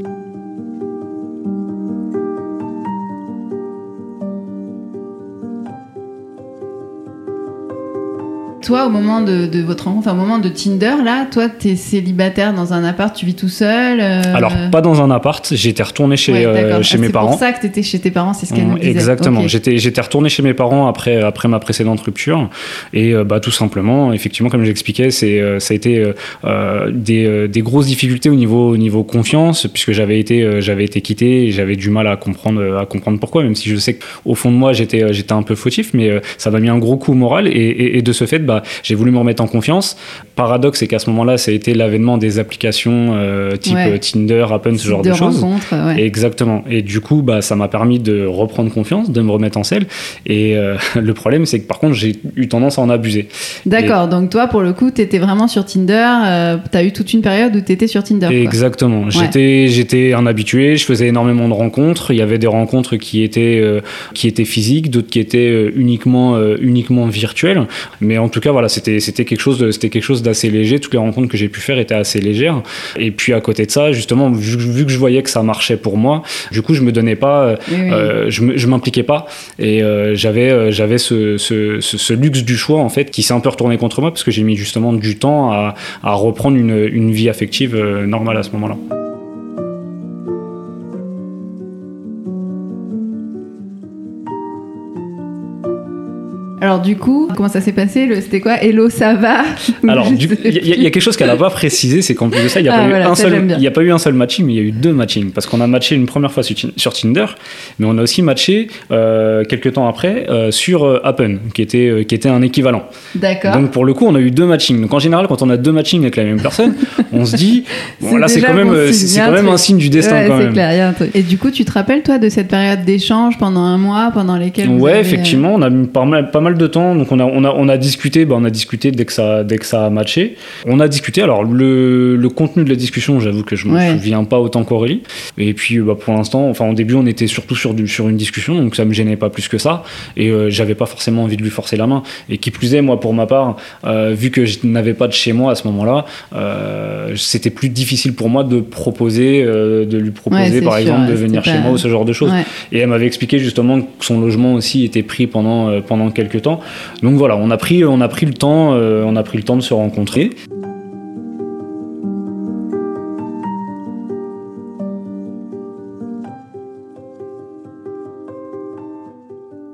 Toi, au moment de, de votre rencontre, enfin, au moment de Tinder, là, toi, t'es célibataire dans un appart, tu vis tout seul euh, Alors pas dans un appart, j'étais retourné chez ouais, euh, chez Ah, mes c'est parents. pour ça que t'étais chez tes parents, c'est ce qu'elle nous disait. Exactement. J'étais j'étais retourné chez mes parents après après ma précédente rupture et euh, bah tout simplement effectivement comme j'expliquais c'est ça a été euh, des, des grosses difficultés au niveau au niveau confiance puisque j'avais été j'avais été quitté et j'avais du mal à comprendre à comprendre pourquoi même si je sais qu'au fond de moi j'étais j'étais un peu fautif mais ça m'a mis un gros coup moral et, et, et de ce fait bah j'ai voulu me remettre en confiance. Paradoxe c'est qu'à ce moment-là ça a été l'avènement des applications euh, type Ouais. euh, Tinder, Happen, ce genre de de choses. rencontres, ouais. Exactement. Et du coup, bah, ça m'a permis de reprendre confiance, de me remettre en selle. Et euh, le problème, c'est que par contre, j'ai eu tendance à en abuser. D'accord, donc toi, pour le coup, t'étais vraiment sur Tinder, euh, t'as eu toute une période où t'étais sur Tinder. Exactement. J'étais, j'étais un habitué. Je faisais énormément de rencontres. Il y avait des rencontres qui étaient, qui étaient physiques, d'autres qui étaient uniquement, uniquement virtuelles. Mais en tout cas, voilà, c'était, c'était quelque chose, de- c'était quelque chose d'assez léger. Toutes les rencontres que j'ai pu faire étaient assez légères. Et puis à côté de ça, justement, vu, vu que je voyais que ça marchait pour moi, du coup, je me donnais pas. euh, Oui, oui. Euh, je m'impliquais pas et euh, j'avais euh, j'avais ce, ce, ce, ce luxe du choix en fait qui s'est un peu retourné contre moi parce que j'ai mis justement du temps à, à reprendre une, une vie affective normale à ce moment-là. Alors du coup, comment ça s'est passé le- C'était quoi? Hello, ça va? Alors, il y, a- y quelque chose qu'elle n'a pas précisé, c'est qu'en plus de ça, il n'y a, Ah, voilà, a pas eu un seul matching, mais il y a eu deux matchings. Parce qu'on a matché une première fois sur, Tin- sur Tinder, mais on a aussi matché euh, quelques temps après euh, sur euh, Happen, qui était, euh, qui était un équivalent. D'accord. Donc pour le coup, on a eu deux matchings. Donc en général, quand on a deux matchings avec la même personne, on se dit, bon, C'est là c'est quand même, bon euh, c'est quand même un signe du destin Ouais, quand même. clair, il y a un truc. Et du coup, tu te rappelles toi de cette période d'échange pendant un mois, pendant lesquels Ouais, avez, effectivement, on a mis pas mal, pas mal de temps. Donc on a, on a, on a discuté, bah, on a discuté dès que ça, dès que ça a matché. On a discuté. Alors le, le contenu de la discussion, j'avoue que je me Ouais. souviens pas autant qu'Aurélie. Et puis bah, pour l'instant, enfin au début, on était surtout sur, du, sur une discussion, donc ça me gênait pas plus que ça. Et euh, j'avais pas forcément envie de lui forcer la main. Et qui plus est, moi pour ma part, euh, vu que je n'avais pas de chez moi à ce moment-là, euh, c'était plus difficile pour moi de proposer, euh, de lui proposer Ouais, par sûr, exemple de venir chez moi ou ce genre de choses. Ouais. Et elle m'avait expliqué justement que son logement aussi était pris pendant, pendant quelques temps. Donc voilà, on a pris, on a pris le temps, euh, on a pris le temps de se rencontrer.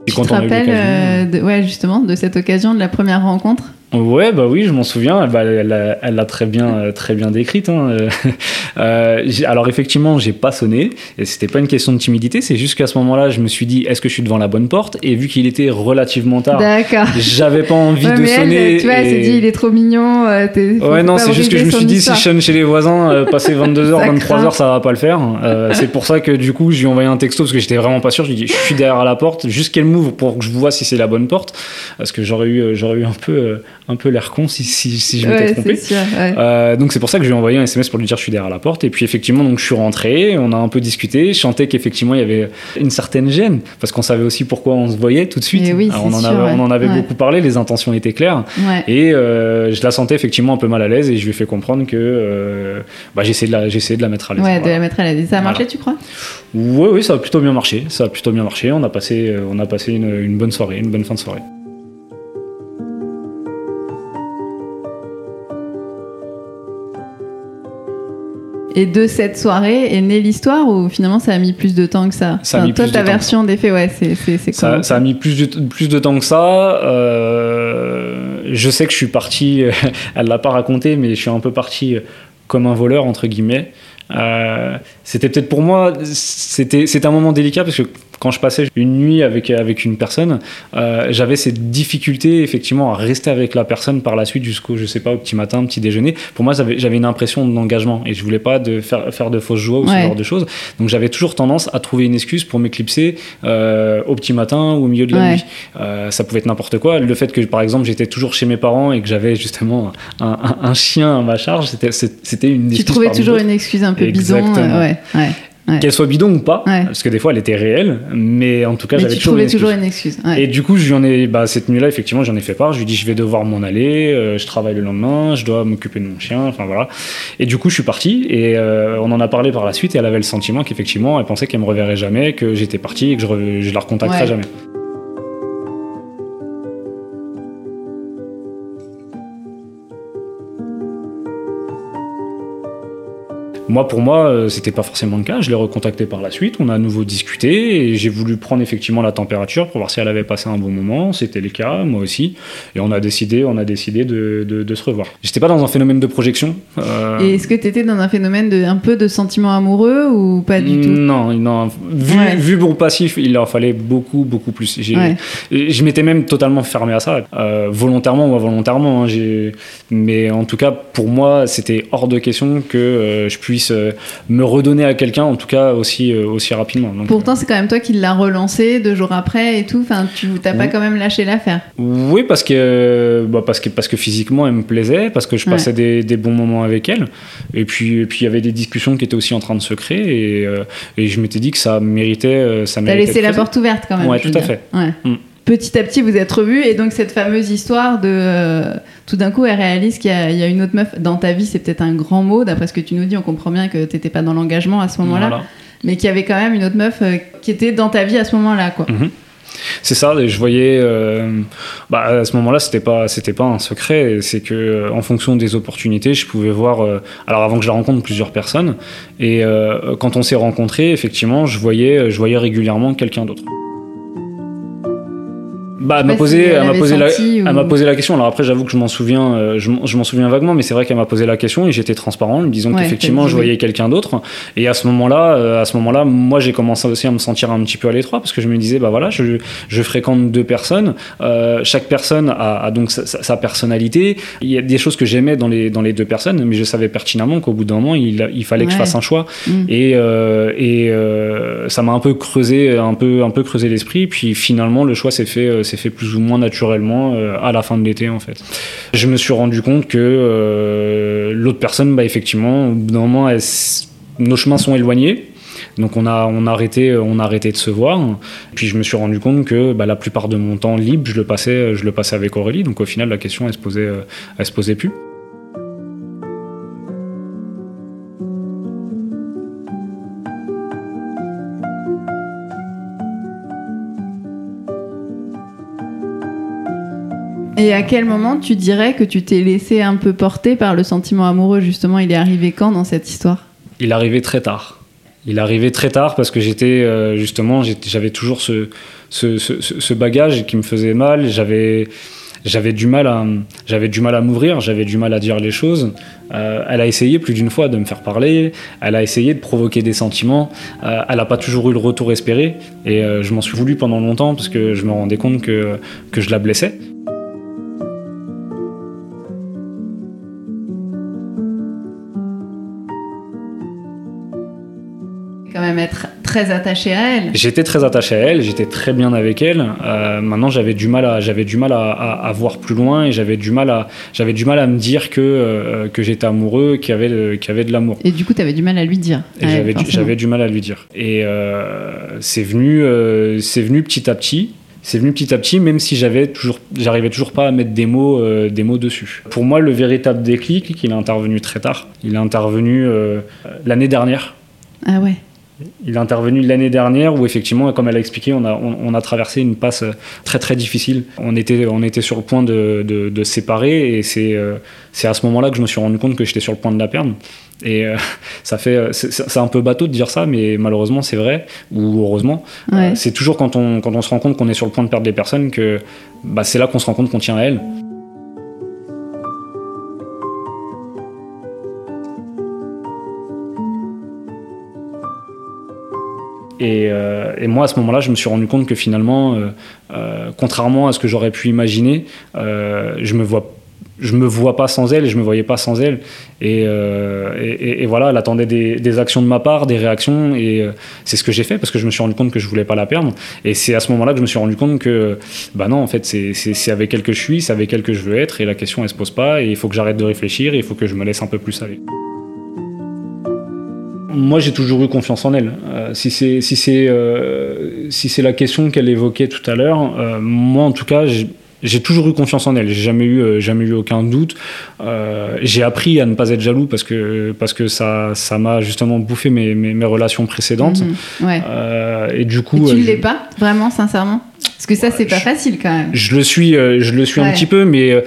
Tu te rappelles, euh, de, ouais, justement, de cette occasion de la première rencontre? Ouais, bah oui, je m'en souviens. Bah, elle l'a elle l'a très bien, euh, très bien décrite. hein. Euh, euh, alors effectivement, j'ai pas sonné. Et c'était pas une question de timidité. C'est juste qu'à ce moment-là, je me suis dit, est-ce que je suis devant la bonne porte? Et vu qu'il était relativement tard, D'accord. j'avais pas envie Ouais, de mais sonner. elle, tu vois, elle s'est dit, il est trop mignon. euh, Ouais, non, c'est juste que je me suis dit, histoire. si je sonne chez les voisins, euh, passer 22h, Ça 23h, craint. ça va pas le faire. Euh, c'est pour ça que du coup, je lui ai envoyé un texto parce que j'étais vraiment pas sûr. Je lui ai dit, je suis derrière la porte, juste qu'elle m'ouvre pour que je vois si c'est la bonne porte. Parce que j'aurais eu, j'aurais eu un peu, un peu l'air con si, si, si je m'étais Ouais, trompé. sûr. ouais. Euh, donc c'est pour ça que je lui ai envoyé un SMS pour lui dire je suis derrière la porte et puis effectivement donc je suis rentré on a un peu discuté je sentais qu'effectivement il y avait une certaine gêne parce qu'on savait aussi pourquoi on se voyait tout de suite Et oui, Alors, on en sûr, avait, on en avait beaucoup parlé les intentions étaient claires Ouais. et euh, je la sentais effectivement un peu mal à l'aise et je lui ai fait comprendre que euh, bah, j'essayais de de la mettre à l'aise Ouais, de la mettre à l'aise. Ça a marché, Voilà. tu crois? Oui oui ça a plutôt bien marché ça a plutôt bien marché on a passé euh, on a passé une, une bonne soirée une bonne fin de soirée Et de cette soirée est née l'histoire ou finalement ça a mis plus de temps que ça, Ça Toi, ta version des faits, ouais, c'est Ça, ça a mis plus de, plus de temps que ça. Euh, je sais que je suis parti, elle l'a pas raconté, mais je suis un peu parti comme un voleur, entre guillemets. Euh, c'était peut-être pour moi, c'était c'était un moment délicat parce que quand je passais une nuit avec, avec une personne, euh, j'avais cette difficulté effectivement à rester avec la personne par la suite jusqu'au, je sais pas, au petit matin, petit déjeuner. Pour moi, j'avais une impression d'engagement et je voulais pas de faire, faire de fausses joies ou Ouais. ce genre de choses. Donc j'avais toujours tendance à trouver une excuse pour m'éclipser euh, au petit matin ou au milieu de la Ouais. nuit. Euh, ça pouvait être n'importe quoi. Le fait que, par exemple, j'étais toujours chez mes parents et que j'avais justement un, un- un chien à ma charge, c'était c'était une Tu excuse trouvais parmi toujours une excuse un peu. Exactement. euh, ouais, ouais. Ouais. Qu'elle soit bidon ou pas, Ouais. parce que des fois elle était réelle, mais en tout cas j'avais toujours trouvais une excuse. toujours une excuse. ouais. Et du coup, je lui en ai, bah, cette nuit-là, effectivement, j'en ai fait part. Je lui dit, je vais devoir m'en aller, euh, je travaille le lendemain, je dois m'occuper de mon chien, enfin voilà. Et du coup, je suis parti et euh, on en a parlé par la suite et elle avait le sentiment qu'effectivement, elle pensait qu'elle me reverrait jamais, que j'étais parti et que je, je la recontacterais Ouais. jamais. Moi, pour moi, euh, c'était pas forcément le cas. Je l'ai recontacté par la suite. On a à nouveau discuté et j'ai voulu prendre effectivement la température pour voir si elle avait passé un bon moment. C'était le cas, moi aussi. Et on a décidé, on a décidé de, de, de se revoir. J'étais pas dans un phénomène de projection. euh, Et est-ce que tu étais dans un phénomène de un peu de sentiment amoureux ou pas du tout? Non, non. Vu, Ouais. vu mon passif, il en fallait beaucoup, beaucoup plus. Ouais. Je m'étais même totalement fermé à ça, euh, volontairement ou involontairement. hein, mais en tout cas, pour moi, c'était hors de question que euh, je puisse euh, me redonner à quelqu'un, en tout cas aussi, euh, aussi rapidement. Donc, Pourtant, c'est quand même toi qui l'as relancé deux jours après et tout. Enfin, tu t'as pas Oui. quand même lâché l'affaire. Oui, parce que, bah, parce que, parce que physiquement, elle me plaisait, parce que je Ouais. passais des, des bons moments avec elle. Et puis, et puis, il y avait des discussions qui étaient aussi en train de se créer. Et, euh, et je m'étais dit que ça méritait. euh, Ça T'as méritait laissé de la porte ouverte quand même. Veux tout à dire. fait. Ouais. Mm. Petit à petit, vous êtes revus et donc cette fameuse histoire de euh, tout d'un coup, elle réalise qu'il y, a- il y a une autre meuf dans ta vie. C'est peut-être un grand mot, d'après ce que tu nous dis. On comprend bien que t'étais pas dans l'engagement à ce moment-là, Voilà. mais qu'il y avait quand même une autre meuf euh, qui était dans ta vie à ce moment-là, quoi. Mhm. C'est ça, je voyais. euh, bah, à ce moment-là, c'était pas, c'était pas un secret. C'est que, en fonction des opportunités, je pouvais voir. euh, alors, avant que je la rencontre, plusieurs personnes. Et euh, quand on s'est rencontrés, effectivement, je voyais, je voyais régulièrement quelqu'un d'autre. Bah, elle m'a posé, si elle m'a posé, la, ou- elle m'a posé la question. Alors après, j'avoue que je m'en souviens, euh, je, m'en- je m'en souviens vaguement, mais c'est vrai qu'elle m'a posé la question et j'étais transparent, disant Ouais, qu'effectivement, je voyais quelqu'un d'autre. Et à ce moment-là, euh, à ce moment-là, moi, j'ai commencé aussi à me sentir un petit peu à l'étroit parce que je me disais, bah voilà, je, je fréquente deux personnes. euh, chaque personne a, a donc sa, sa- sa personnalité. Il y a des choses que j'aimais dans les, dans les deux personnes, mais je savais pertinemment qu'au bout d'un moment, il, il fallait que je fasse un choix. Mm. Et, euh, et euh, ça m'a un peu creusé, un peu, un peu creusé l'esprit. Puis finalement, le choix s'est fait, euh, s'est fait plus ou moins naturellement euh, à la fin de l'été, en fait. Je me suis rendu compte que euh, l'autre personne, bah, effectivement, au bout d'un moment, nos chemins sont éloignés. Donc on a, on, arrêté, on a arrêté de se voir. Puis je me suis rendu compte que bah, la plupart de mon temps libre, je le passais, je le passais avec Aurélie. Donc au final, la question, elle se euh, elle se posait plus. Et à quel moment tu dirais que tu t'es laissé un peu porter par le sentiment amoureux Justement, il est arrivé quand dans cette histoire? Il arrivait très tard. Il arrivait très tard parce que j'étais euh, justement, j'avais toujours ce, ce, ce, ce- ce bagage qui me faisait mal. J'avais j'avais du mal à, j'avais du mal à m'ouvrir, j'avais du mal à dire les choses. Euh, elle a essayé plus d'une fois de me faire parler, elle a essayé de provoquer des sentiments, euh, elle n'a pas toujours eu le retour espéré, et euh, je m'en suis voulu pendant longtemps parce que je me rendais compte que, que je la blessais. Très attaché à elle. J'étais très attaché à elle, j'étais très bien avec elle. Euh, maintenant, j'avais du mal à, j'avais du mal à, à, à, voir plus loin et j'avais du mal à, j'avais du mal à me dire que euh, que j'étais amoureux, qu'il y avait, de, qu'il y avait de l'amour. Et du coup, tu avais du mal à lui dire. Et j'avais, du, j'avais du mal à lui dire. Et euh, c'est venu, c'est venu petit à petit. C'est venu petit à petit, même si j'avais toujours, j'arrivais toujours pas à mettre des mots, euh, des mots dessus. Pour moi, le véritable déclic, il est intervenu très tard. Il est intervenu euh, l'année dernière. Ah ouais. Il est intervenu l'année dernière où effectivement, comme elle a expliqué, on a, on, on, a traversé une passe très très difficile. On était, on était sur le point de, de, de se séparer et c'est euh, à ce moment-là que je me suis rendu compte que j'étais sur le point de la perdre. Et euh, ça fait, c'est un peu bateau de dire ça, mais malheureusement c'est vrai, ou heureusement. Ouais. Euh, c'est toujours quand on, quand on se rend compte qu'on est sur le point de perdre des personnes que bah, c'est là qu'on se rend compte qu'on tient à elles. Et, euh, et, moi, à ce moment-là, je me suis rendu compte que finalement, euh, euh, contrairement à ce que j'aurais pu imaginer, je me vois me vois pas sans elle et je me voyais pas sans elle. Et, voilà elle attendait des, des, actions de ma part des réactions et c'est ce que j'ai fait parce que je me suis rendu compte que je voulais pas la perdre. Et c'est à ce moment là que je me suis rendu compte que bah non en fait c'est avec elle que je suis c'est avec elle que je veux être et la question elle se pose pas et il faut que j'arrête de réfléchir et il faut que je me laisse un peu plus aller moi j'ai toujours eu confiance en elle. Euh, si c'est si c'est euh, si c'est la question qu'elle évoquait tout à l'heure, euh, moi en tout cas j'ai toujours eu confiance en elle. J'ai jamais eu jamais eu aucun doute. J'ai appris à ne pas être jaloux parce que parce que ça ça m'a justement bouffé mes, mes, mes relations précédentes. Mmh, ouais. Et du coup, et tu l'es pas vraiment sincèrement? Parce que ça, c'est pas je, facile quand même. Je le suis, euh, je le suis ouais. un petit peu, mais euh,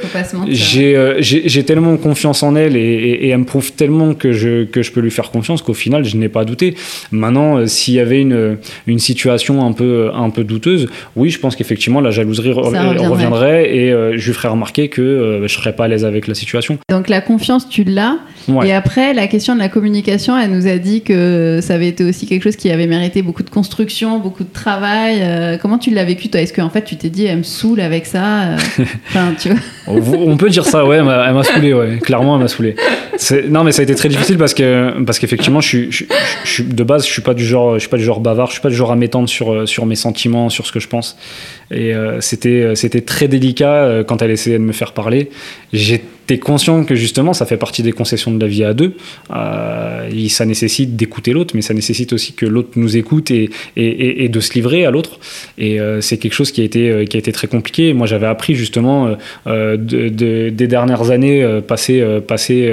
j'ai euh, tellement confiance en elle et, et, et, elle me prouve tellement que je, que je peux lui faire confiance qu'au final, je n'ai pas douté. Maintenant, euh, s'il y avait une, une situation un peu, un peu douteuse, oui, je pense qu'effectivement, la jalouserie reviendrait. reviendrait. et euh, je lui ferais remarquer que je serais pas à l'aise avec la situation. Donc la confiance, tu l'as. Ouais. Et après, la question de la communication, elle nous a dit que ça avait été aussi quelque chose qui avait mérité beaucoup de construction, beaucoup de travail. comment tu l'as vécu, toi? Est-ce qu'en fait, tu t'es dit, elle me saoule avec ça euh... enfin, tu vois On peut dire ça, ouais, elle m'a saoulé, ouais. Clairement, elle m'a saoulé. Non, mais ça a été très difficile parce que parce qu'effectivement, je suis, je, je, je, de base, je suis pas du genre, je suis pas du genre bavard, je suis pas du genre à m'étendre sur sur mes sentiments, sur ce que je pense. Et euh, c'était c'était très délicat euh, quand elle essayait de me faire parler. J'étais conscient que justement, ça fait partie des concessions de la vie à deux. Euh, ça nécessite d'écouter l'autre, mais ça nécessite aussi que l'autre nous écoute et, de se livrer à l'autre. Et euh, c'est quelque chose qui a été qui a été très compliqué. Moi, j'avais appris justement de, de, des dernières années passées passées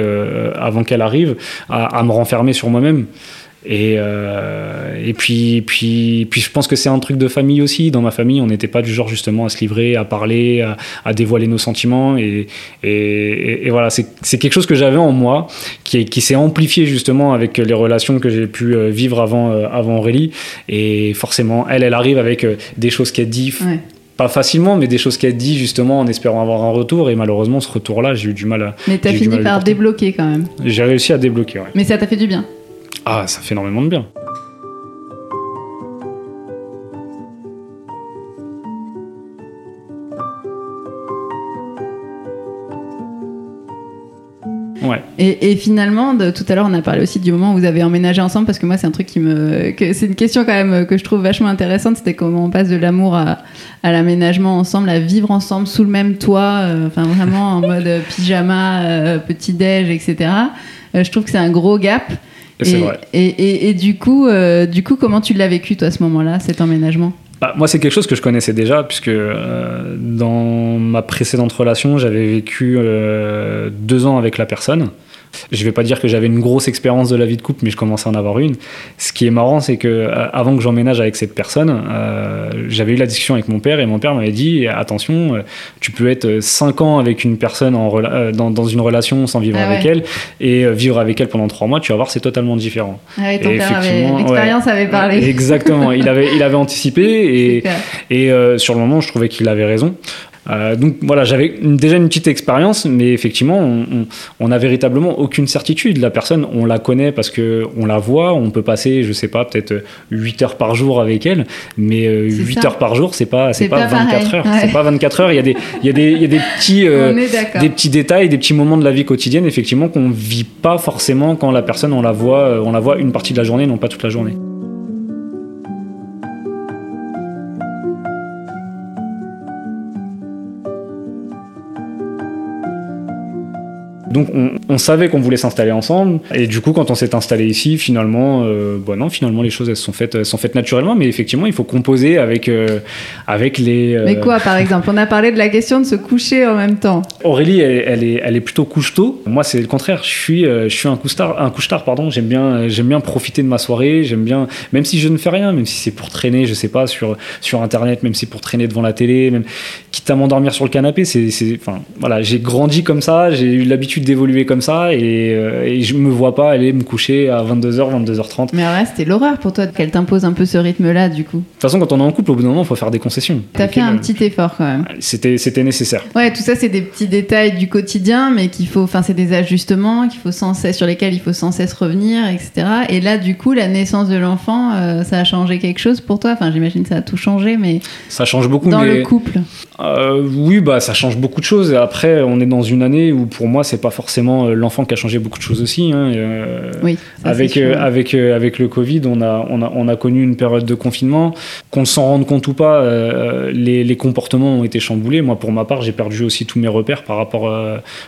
avant qu'elle arrive à me renfermer sur moi-même. Et, euh, et puis, puis, puis, je pense que c'est un truc de famille aussi. Dans ma famille, on n'était pas du genre justement à se livrer, à parler, à, à dévoiler nos sentiments. Et, et, et voilà, c'est quelque chose que j'avais en moi, qui, qui s'est amplifié justement avec les relations que j'ai pu vivre avant, avant Aurélie. Et forcément, elle, elle arrive avec des choses qu'elle dit. Ouais pas facilement, mais des choses qu'elle dit justement en espérant avoir un retour. Et malheureusement, ce retour-là, j'ai eu du mal à. Mais t'as fini par débloquer quand même. J'ai réussi à débloquer, ouais. Mais ça t'a fait du bien. Ah, ça fait énormément de bien. Ouais. Et, finalement, tout à l'heure, on a parlé aussi du moment où vous avez emménagé ensemble, parce que moi, c'est un truc qui me. C'est une question quand même que je trouve vachement intéressante. C'était comment on passe de l'amour à, l'aménagement ensemble, à vivre ensemble sous le même toit, euh, enfin vraiment en mode pyjama, euh, petit-déj, etc. Euh, je trouve que c'est un gros gap. Et, vrai. Et, et, et, du coup, euh, du coup, comment tu l'as vécu toi à ce moment-là, cet emménagement? Bah, moi, c'est quelque chose que je connaissais déjà, puisque euh, dans ma précédente relation, j'avais vécu euh, deux ans avec la personne. Je vais pas dire que j'avais une grosse expérience de la vie de couple, mais je commençais à en avoir une. Ce qui est marrant, c'est que euh, avant que j'emménage avec cette personne, euh, j'avais eu la discussion avec mon père et mon père m'avait dit attention, euh, tu peux être 5 ans avec une personne en dans, dans, une relation sans vivre ah avec elle et vivre avec elle pendant 3 mois, tu vas voir, c'est totalement différent. Ah ouais, ton père avait, l'expérience ouais, avait parlé. Exactement, il avait, il avait anticipé et, et sur le moment, je trouvais qu'il avait raison. Euh, donc voilà, j'avais déjà une petite expérience, mais effectivement, on, on- on a véritablement aucune certitude. La personne, on la connaît parce que on la voit, on peut passer, je sais pas, peut-être 8 heures par jour avec elle, mais euh, C'est 8 ça. heures par jour, c'est pas, c'est pas, pas 24 pareil, heures. ouais. C'est pas 24 heures. Il y a des, il y a des, il y a des petits. euh, des petits détails, des petits moments de la vie quotidienne, effectivement, qu'on vit pas forcément quand la personne on la voit, euh, on la voit une partie de la journée, non pas toute la journée. Donc on, on savait qu'on voulait s'installer ensemble et du coup quand on s'est installé ici finalement euh, bon non finalement les choses elles sont faites elles sont faites naturellement mais effectivement il faut composer avec euh, avec les euh, Mais quoi, par exemple On a parlé de la question de se coucher en même temps. Aurélie, elle, elle est, elle est plutôt couche tôt. Moi, c'est le contraire. Je suis, je suis un couche-tard, un couche-tard, pardon. J'aime bien, j'aime bien profiter de ma soirée. J'aime bien, même si je ne fais rien, même si c'est pour traîner, je sais pas, sur, sur Internet, même si c'est pour traîner devant la télé, même quitte à m'endormir sur le canapé. C'est, enfin, voilà, j'ai grandi comme ça. J'ai eu l'habitude d'évoluer comme ça et, euh, et je me vois pas aller me coucher à 22h, 22h30. De Mais ouais, c'était l'horreur pour toi qu'elle t'impose un peu ce rythme-là, du coup. toute façon, quand on est en couple, au bout d'un moment, il faut faire des concessions. T'as fait un euh, petit effort quand même. C'était, c'était nécessaire. Ouais, tout ça, c'est des petits détails du quotidien, mais qu'il faut, enfin, c'est des ajustements qu'il faut sans cesse, sur lesquels il faut sans cesse revenir, etc. Et là, du coup, la naissance de l'enfant, euh, ça a changé quelque chose pour toi? Enfin, j'imagine que ça a tout changé, mais Ça change beaucoup, dans mais le couple. Euh, oui, bah ça change beaucoup de choses. Et après, on est dans une année où pour moi, c'est pas forcément euh, l'enfant qui a changé beaucoup de choses aussi. hein. Euh, Oui. avec euh, avec euh, avec le Covid, on a on a on a connu une période de confinement. Qu'on s'en rende compte ou pas, les, les comportements ont été chamboulés. Moi, pour ma part, j'ai perdu aussi tous mes repères par rapport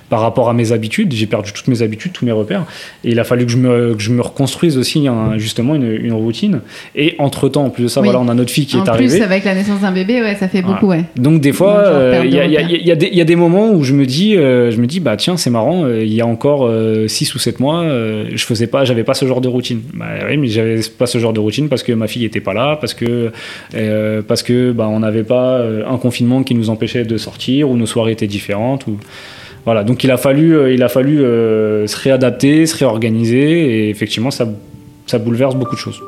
par rapport à mes habitudes. J'ai perdu toutes mes habitudes, tous mes repères. Et il a fallu que je me que je me reconstruise aussi un- justement une, une routine. Et entre temps, en plus de ça, Oui. voilà, on a notre fille qui en est plus, arrivée. avec la naissance d'un bébé, ouais, ça fait beaucoup, ouais. Donc des fois, il y, y a- y des- il y a des moments où je me dis, je me dis, bah tiens, c'est marrant. Euh, Il y a encore 6 ou 7 mois, euh, je faisais pas, j'avais pas ce genre de routine. Bah oui, mais j'avais pas ce genre de routine parce que ma fille était pas là, parce que euh, parce que bah on n'avait pas euh, un confinement qui nous empêchait de sortir ou nos soirées étaient différentes ou voilà. Donc il a fallu, euh, il a fallu euh, se réadapter, se réorganiser et effectivement ça ça bouleverse beaucoup de choses.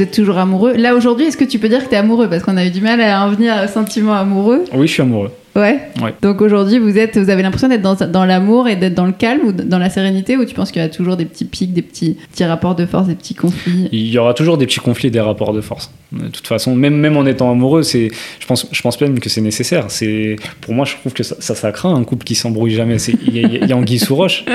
Vous êtes toujours amoureux. Là, aujourd'hui, est-ce que tu peux dire que t'es amoureux? Parce qu'on a eu du mal à en venir à un sentiment amoureux. Oui, je suis amoureux. Ouais. Ouais. Donc aujourd'hui, vous êtes, vous avez l'impression d'être dans, dans l'amour et d'être dans le calme ou dans la sérénité, ou tu penses qu'il y a toujours des petits pics, des petits, petits rapports de force, des petits conflits? Il y aura toujours des petits conflits et des rapports de force. De toute façon, même, même en étant amoureux, c'est, je pense, je pense même que c'est nécessaire. C'est, pour moi, je trouve que ça, ça, ça craint un couple qui s'embrouille jamais. C'est, il y, a- il y a anguille sous roche.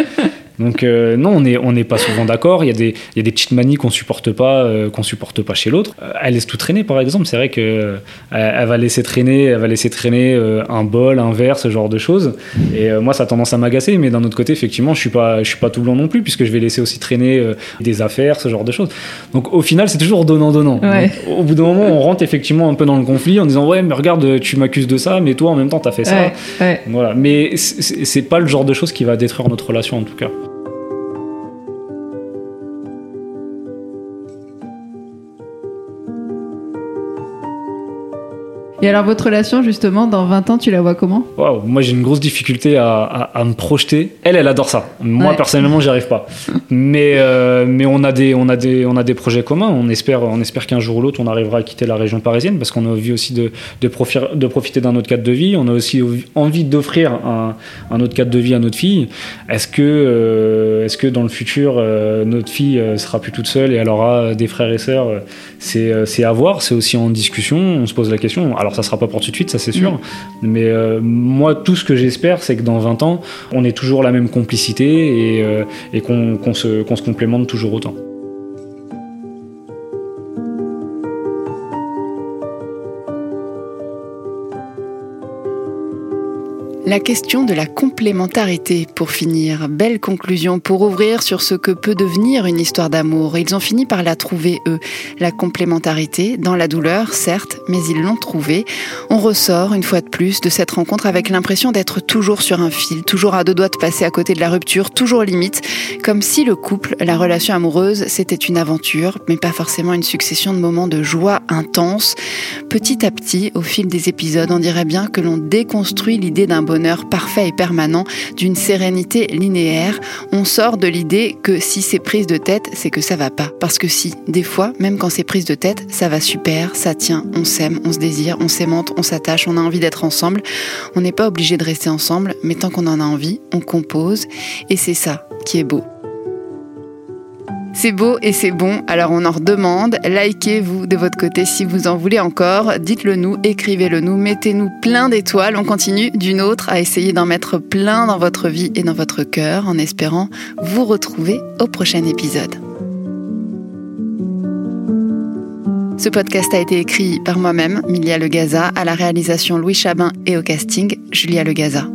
Donc euh, non, on n'est on pas souvent d'accord. Il y a des, il y a des petites manies qu'on supporte pas, euh, qu'on supporte pas chez l'autre. Euh, elle laisse tout traîner, par exemple. C'est vrai que elle, va laisser traîner, elle va laisser traîner un bol, un verre, ce genre de choses. Et moi, ça a tendance à m'agacer. Mais d'un autre côté, effectivement, je suis pas, je suis pas tout blanc non plus, puisque je vais laisser aussi traîner des affaires, ce genre de choses. Donc au final, c'est toujours donnant donnant. Ouais. Donc, au bout d'un moment, on rentre effectivement un peu dans le conflit en disant ouais, mais regarde, tu m'accuses de ça, mais toi en même temps, t'as fait ça. Ouais, ouais. Voilà. Mais c'est pas le genre de choses qui va détruire notre relation en tout cas. Et alors, votre relation, justement, dans 20 ans, tu la vois comment? Waouh, moi j'ai une grosse difficulté à, à- à me projeter. Elle, elle adore ça. Moi Ouais. personnellement, j'y arrive pas. Mais euh, mais on a des on a des on a des projets communs. On espère on espère qu'un jour ou l'autre on arrivera à quitter la région parisienne parce qu'on a envie aussi de de, profi- de profiter d'un autre cadre de vie. On a aussi envie d'offrir un, un autre cadre de vie à notre fille. Est-ce que euh, est-ce que dans le futur euh, notre fille euh, sera plus toute seule et elle aura des frères et sœurs C'est euh, c'est à voir. C'est aussi en discussion. On se pose la question. Alors ça sera pas pour tout de suite, ça c'est sûr. Mm. Mais euh, moi, tout ce que j'espère, c'est que dans 20 ans, on ait toujours la même complicité et, euh, et qu'on se, qu'on se complémente toujours autant. La question de la complémentarité, pour finir. Belle conclusion pour ouvrir sur ce que peut devenir une histoire d'amour. Ils ont fini par la trouver, eux. La complémentarité, dans la douleur, certes, mais ils l'ont trouvée. On ressort, une fois de plus, de cette rencontre avec l'impression d'être toujours sur un fil, toujours à deux doigts de passer à côté de la rupture, toujours limite, comme si le couple, la relation amoureuse, c'était une aventure, mais pas forcément une succession de moments de joie intense. Petit à petit, au fil des épisodes, on dirait bien que l'on déconstruit l'idée d'un bonheur parfait et permanent, d'une sérénité linéaire. On sort de l'idée que si c'est prise de tête, c'est que ça va pas. Parce que si, des fois, même quand c'est prise de tête, ça va super, ça tient, on s'aime, on se désire, on s'aimante, on s'attache, on a envie d'être ensemble. On n'est pas obligé de rester ensemble, mais tant qu'on en a envie, on compose. Et c'est ça qui est beau. C'est beau et c'est bon, alors on en redemande. Likez-vous de votre côté si vous en voulez encore. Dites-le nous, écrivez-le nous, mettez-nous plein d'étoiles. On continue d'une autre à essayer d'en mettre plein dans votre vie et dans votre cœur en espérant vous retrouver au prochain épisode. Ce podcast a été écrit par moi-même, Milia Legaza, à la réalisation Louis Chabin et au casting, Julia Legaza.